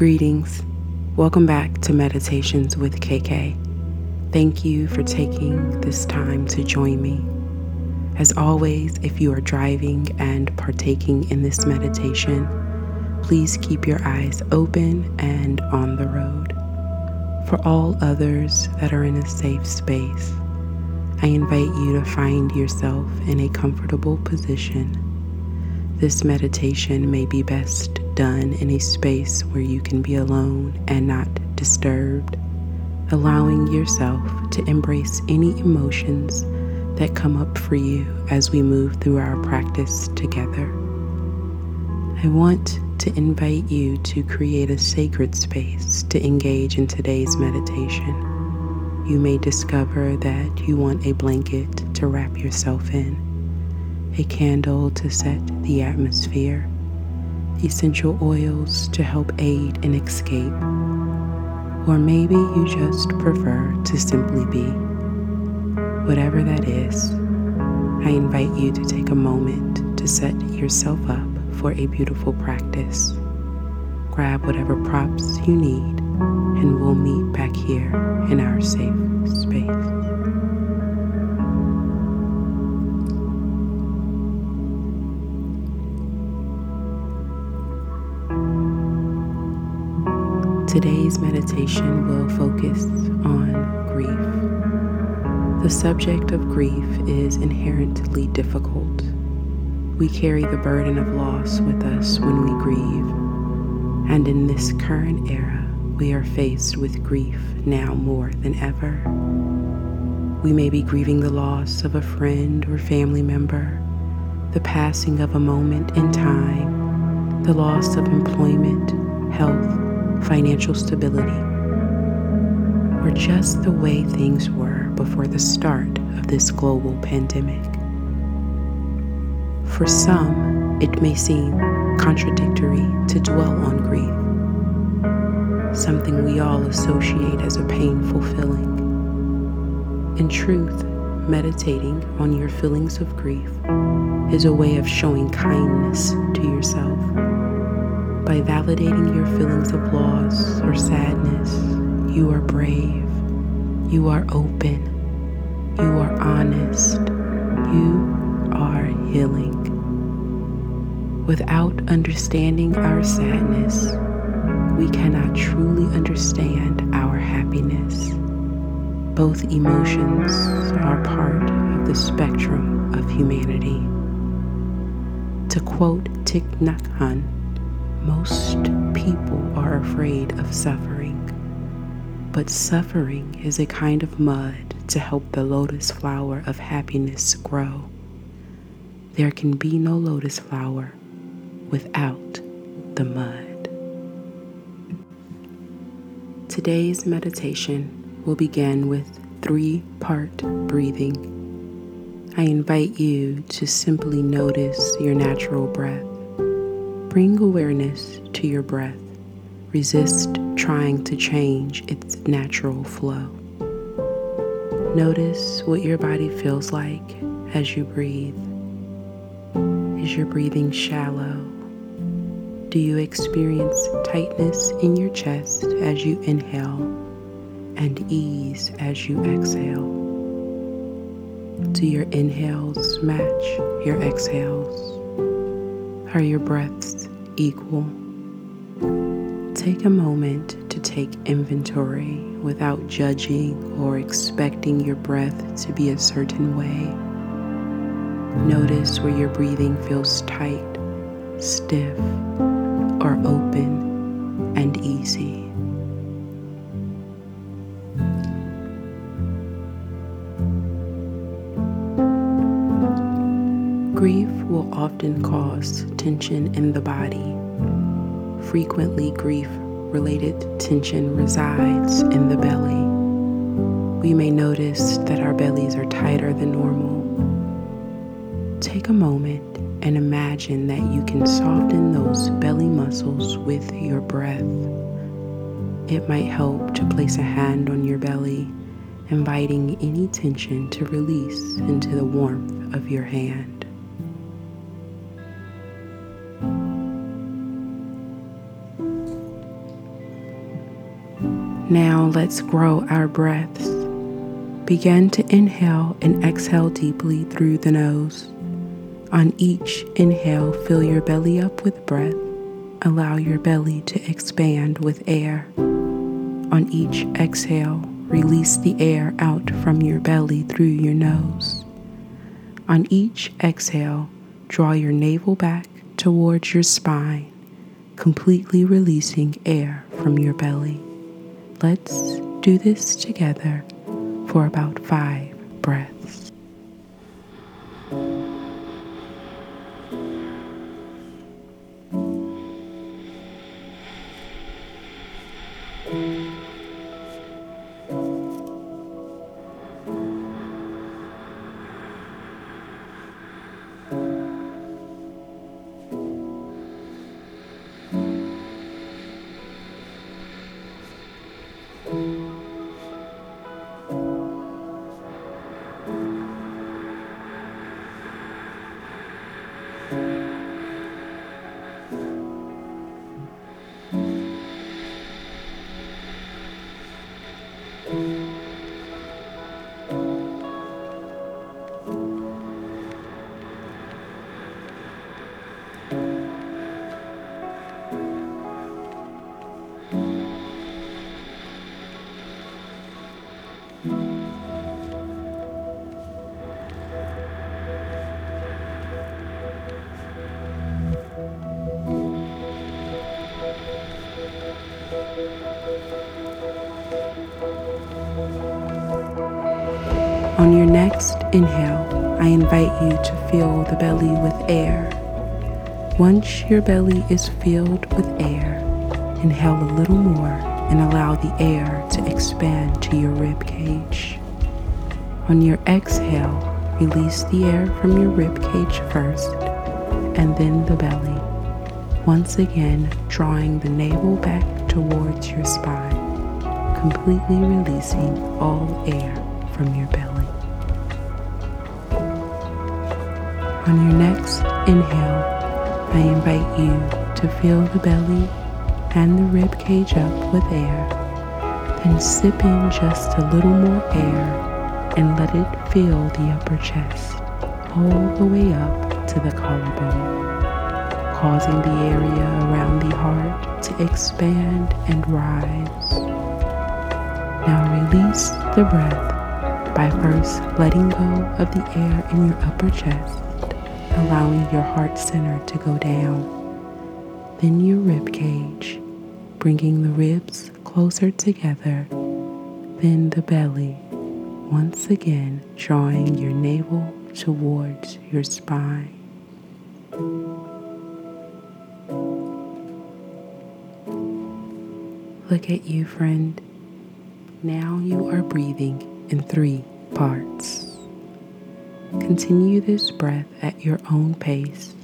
Greetings. Welcome back to Meditations with KK. Thank you for taking this time to join me. As always, if you are driving and partaking in this meditation, please keep your eyes open and on the road. For all others that are in a safe space, I invite you to find yourself in a comfortable position. This meditation may be best done in a space where you can be alone and not disturbed, allowing yourself to embrace any emotions that come up for you as we move through our practice together. I want to invite you to create a sacred space to engage in today's meditation. You may discover that you want a blanket to wrap yourself in, a candle to set the atmosphere essential oils to help aid in escape. Or maybe you just prefer to simply be. Whatever that is, I invite you to take a moment to set yourself up for a beautiful practice. Grab whatever props you need, and we'll meet back here in our safe space. Today's meditation will focus on grief. The subject of grief is inherently difficult. We carry the burden of loss with us when we grieve, and in this current era, we are faced with grief now more than ever. We may be grieving the loss of a friend or family member, the passing of a moment in time, the loss of employment, health, financial stability, or just the way things were before the start of this global pandemic. For some, it may seem contradictory to dwell on grief, something we all associate as a painful feeling. In truth, meditating on your feelings of grief is a way of showing kindness to yourself by validating your feelings of loss or sadness, you are brave, you are open, you are honest, you are healing. Without understanding our sadness, we cannot truly understand our happiness. Both emotions are part of the spectrum of humanity. To quote Thich Nhat Hanh, most people are afraid of suffering, but suffering is a kind of mud to help the lotus flower of happiness grow. There can be no lotus flower without the mud. Today's meditation will begin with three part breathing. I invite you to simply notice your natural breath Bring awareness to your breath. Resist trying to change its natural flow. Notice what your body feels like as you breathe. Is your breathing shallow? Do you experience tightness in your chest as you inhale and ease as you exhale? Do your inhales match your exhales? Are your breaths equal? Take a moment to take inventory without judging or expecting your breath to be a certain way. Notice where your breathing feels tight, stiff, or open and easy. Will often cause tension in the body. Frequently, grief related tension resides in the belly. We may notice that our bellies are tighter than normal. Take a moment and imagine that you can soften those belly muscles with your breath. It might help to place a hand on your belly, inviting any tension to release into the warmth of your hand. Now let's grow our breaths. Begin to inhale and exhale deeply through the nose. On each inhale, fill your belly up with breath. Allow your belly to expand with air. On each exhale, release the air out from your belly through your nose. On each exhale, draw your navel back towards your spine, completely releasing air from your belly. Let's do this together for about five breaths. Next inhale, I invite you to fill the belly with air. Once your belly is filled with air, inhale a little more and allow the air to expand to your rib cage. On your exhale, release the air from your rib cage first and then the belly. Once again, drawing the navel back towards your spine, completely releasing all air from your belly. On your next inhale, I invite you to fill the belly and the rib cage up with air. Then sip in just a little more air and let it fill the upper chest all the way up to the collarbone, causing the area around the heart to expand and rise. Now release the breath by first letting go of the air in your upper chest allowing your heart center to go down. Then your rib cage, bringing the ribs closer together. Then the belly, once again drawing your navel towards your spine. Look at you, friend. Now you are breathing in three parts. Continue this breath at your own pace,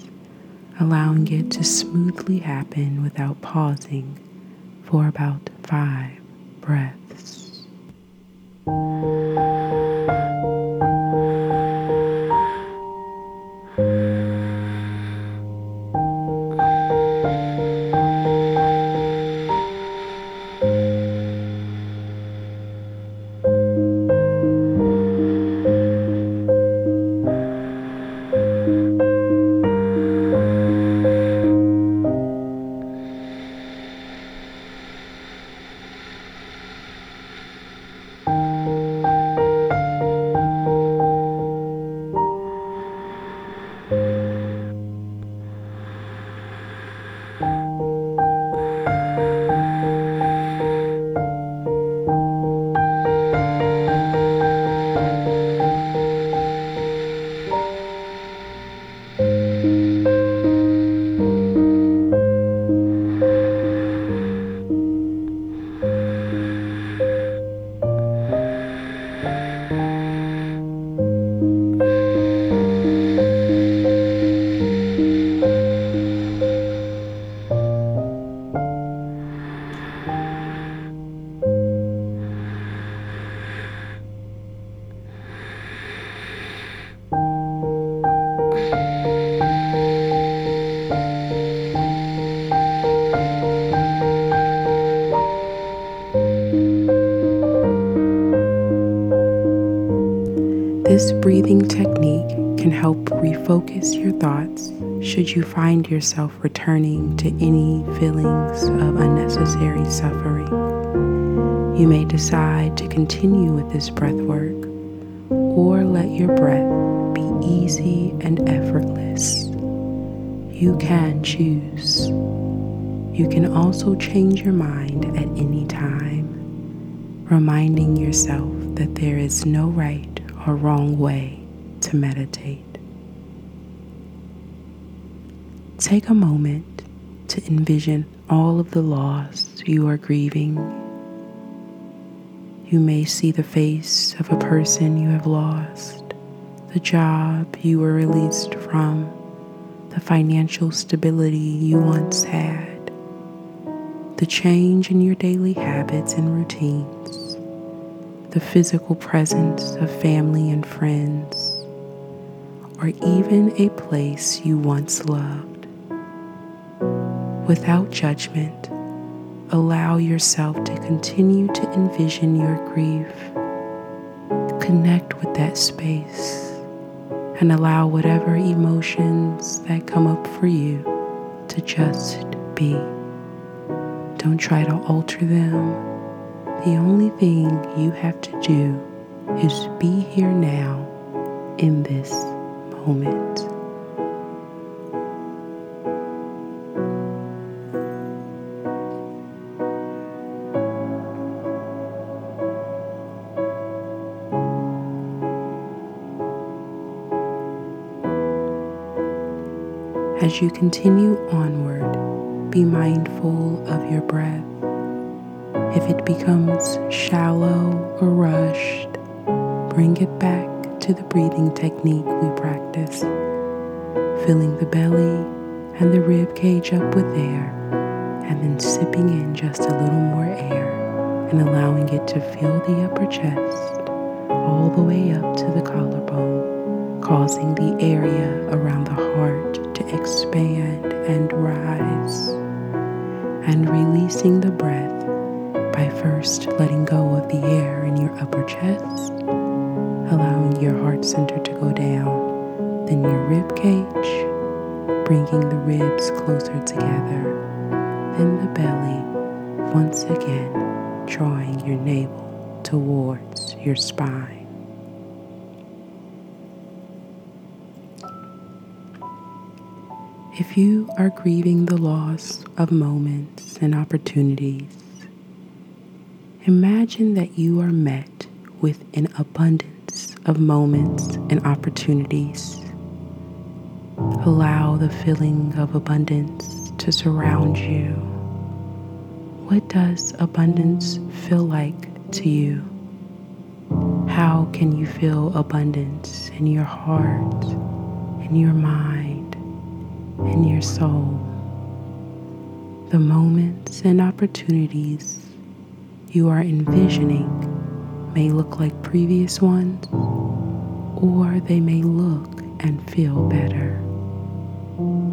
allowing it to smoothly happen without pausing for about five breaths. Refocus your thoughts should you find yourself returning to any feelings of unnecessary suffering. You may decide to continue with this breath work or let your breath be easy and effortless. You can choose. You can also change your mind at any time, reminding yourself that there is no right or wrong way to meditate. Take a moment to envision all of the loss you are grieving. You may see the face of a person you have lost, the job you were released from, the financial stability you once had, the change in your daily habits and routines, the physical presence of family and friends, or even a place you once loved. Without judgment, allow yourself to continue to envision your grief. Connect with that space and allow whatever emotions that come up for you to just be. Don't try to alter them. The only thing you have to do is be here now in this moment. As you continue onward, be mindful of your breath. If it becomes shallow or rushed, bring it back to the breathing technique we practice, filling the belly and the rib cage up with air, and then sipping in just a little more air and allowing it to fill the upper chest all the way up to the collarbone, causing the area around the heart to expand and rise, and releasing the breath by first letting go of the air in your upper chest, allowing your heart center to go down, then your rib cage, bringing the ribs closer together, then the belly, once again drawing your navel towards your spine. If you are grieving the loss of moments and opportunities, imagine that you are met with an abundance of moments and opportunities. Allow the feeling of abundance to surround you. What does abundance feel like to you? How can you feel abundance in your heart, in your mind? In your soul. The moments and opportunities you are envisioning may look like previous ones, or they may look and feel better.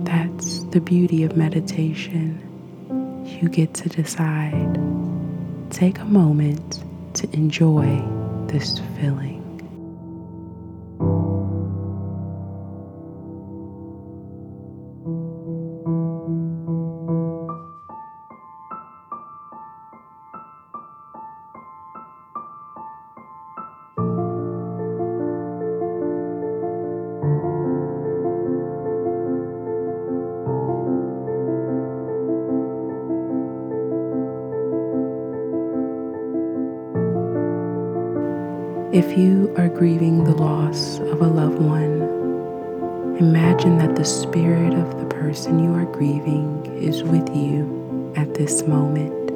That's the beauty of meditation. You get to decide. Take a moment to enjoy this feeling. If you are grieving the loss of a loved one, imagine that the spirit of the person you are grieving is with you at this moment.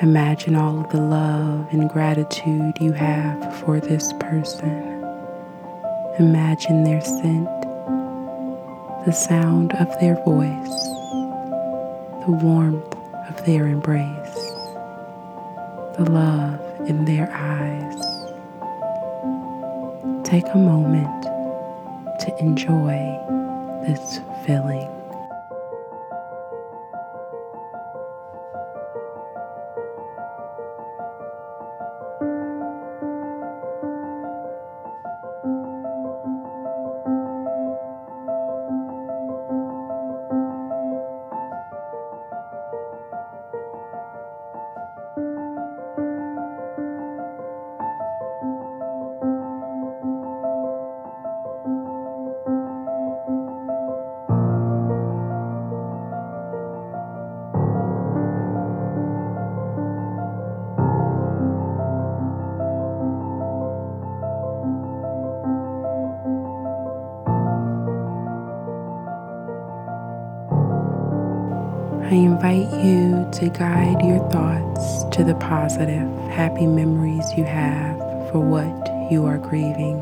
Imagine all of the love and gratitude you have for this person. Imagine their scent, the sound of their voice, the warmth of their embrace, the love in their eyes. Take a moment to enjoy this feeling. Invite you to guide your thoughts to the positive, happy memories you have for what you are grieving.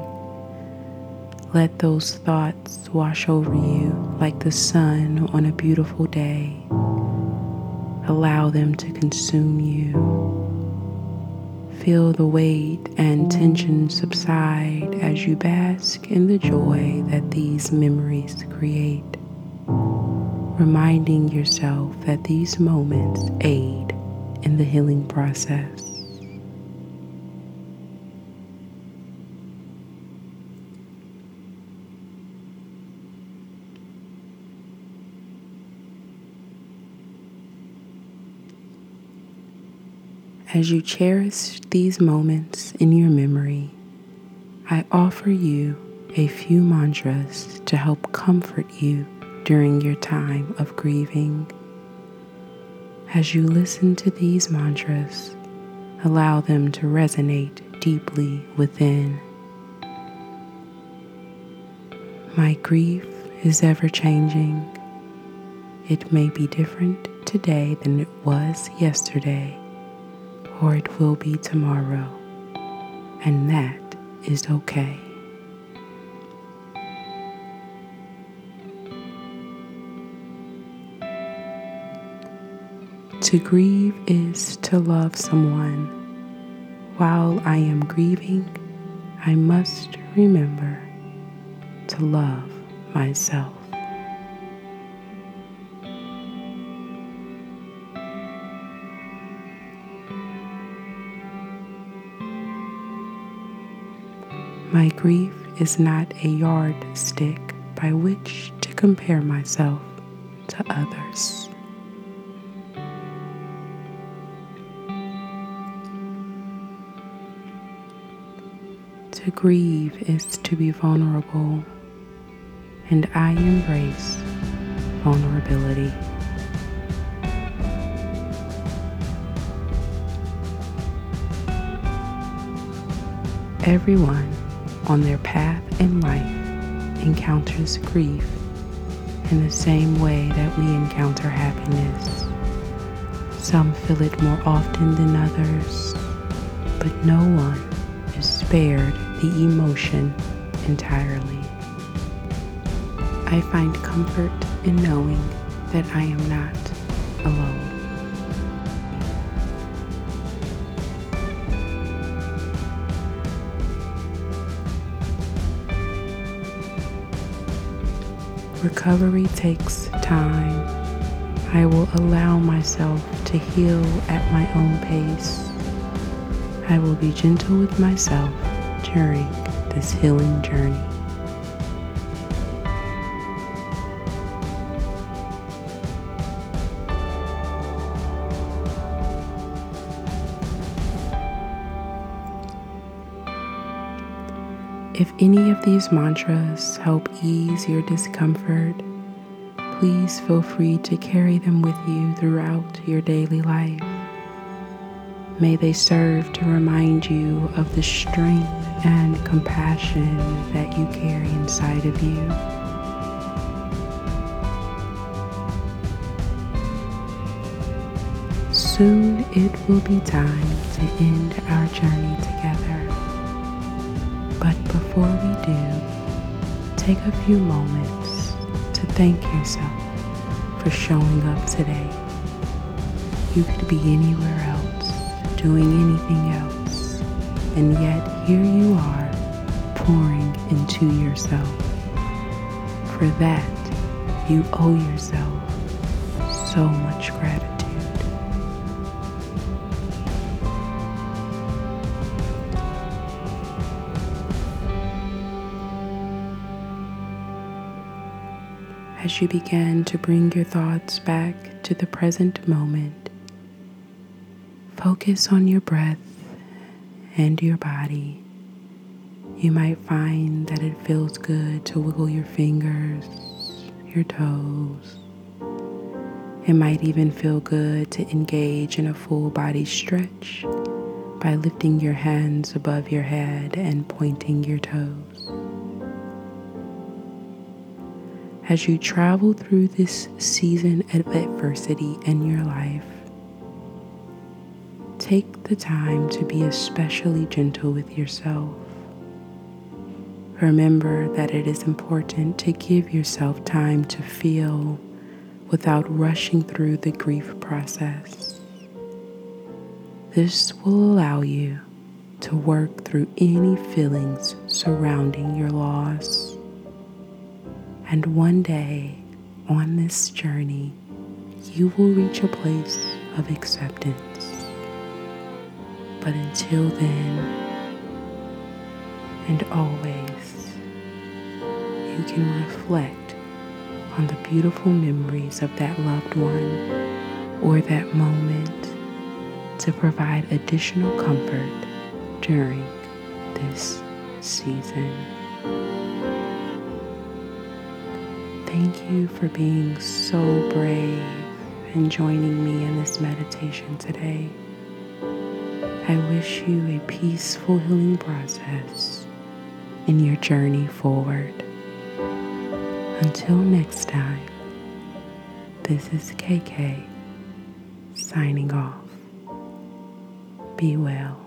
Let those thoughts wash over you like the sun on a beautiful day. Allow them to consume you. Feel the weight and tension subside as you bask in the joy that these memories create reminding yourself that these moments aid in the healing process. As you cherish these moments in your memory, I offer you a few mantras to help comfort you during your time of grieving. As you listen to these mantras, allow them to resonate deeply within. My grief is ever changing. It may be different today than it was yesterday, or it will be tomorrow, and that is okay. To grieve is to love someone. While I am grieving, I must remember to love myself. My grief is not a yardstick by which to compare myself to others. To grieve is to be vulnerable, and I embrace vulnerability. Everyone on their path in life encounters grief in the same way that we encounter happiness. Some feel it more often than others, but no one is spared the emotion entirely. I find comfort in knowing that I am not alone. Recovery takes time. I will allow myself to heal at my own pace. I will be gentle with myself during this healing journey. If any of these mantras help ease your discomfort, please feel free to carry them with you throughout your daily life. May they serve to remind you of the strength and compassion that you carry inside of you. Soon it will be time to end our journey together. But before we do, take a few moments to thank yourself for showing up today. You could be anywhere else, doing anything else, and yet here you are pouring into yourself. For that, you owe yourself so much gratitude. As you begin to bring your thoughts back to the present moment, focus on your breath and your body. You might find that it feels good to wiggle your fingers, your toes. It might even feel good to engage in a full body stretch by lifting your hands above your head and pointing your toes. as you travel through this season of adversity in your life, the time to be especially gentle with yourself. Remember that it is important to give yourself time to feel without rushing through the grief process. This will allow you to work through any feelings surrounding your loss. And one day on this journey, you will reach a place of acceptance. But until then, and always, you can reflect on the beautiful memories of that loved one or that moment to provide additional comfort during this season. Thank you for being so brave and joining me in this meditation today. I wish you a peaceful healing process in your journey forward. Until next time, this is KK signing off. Be well.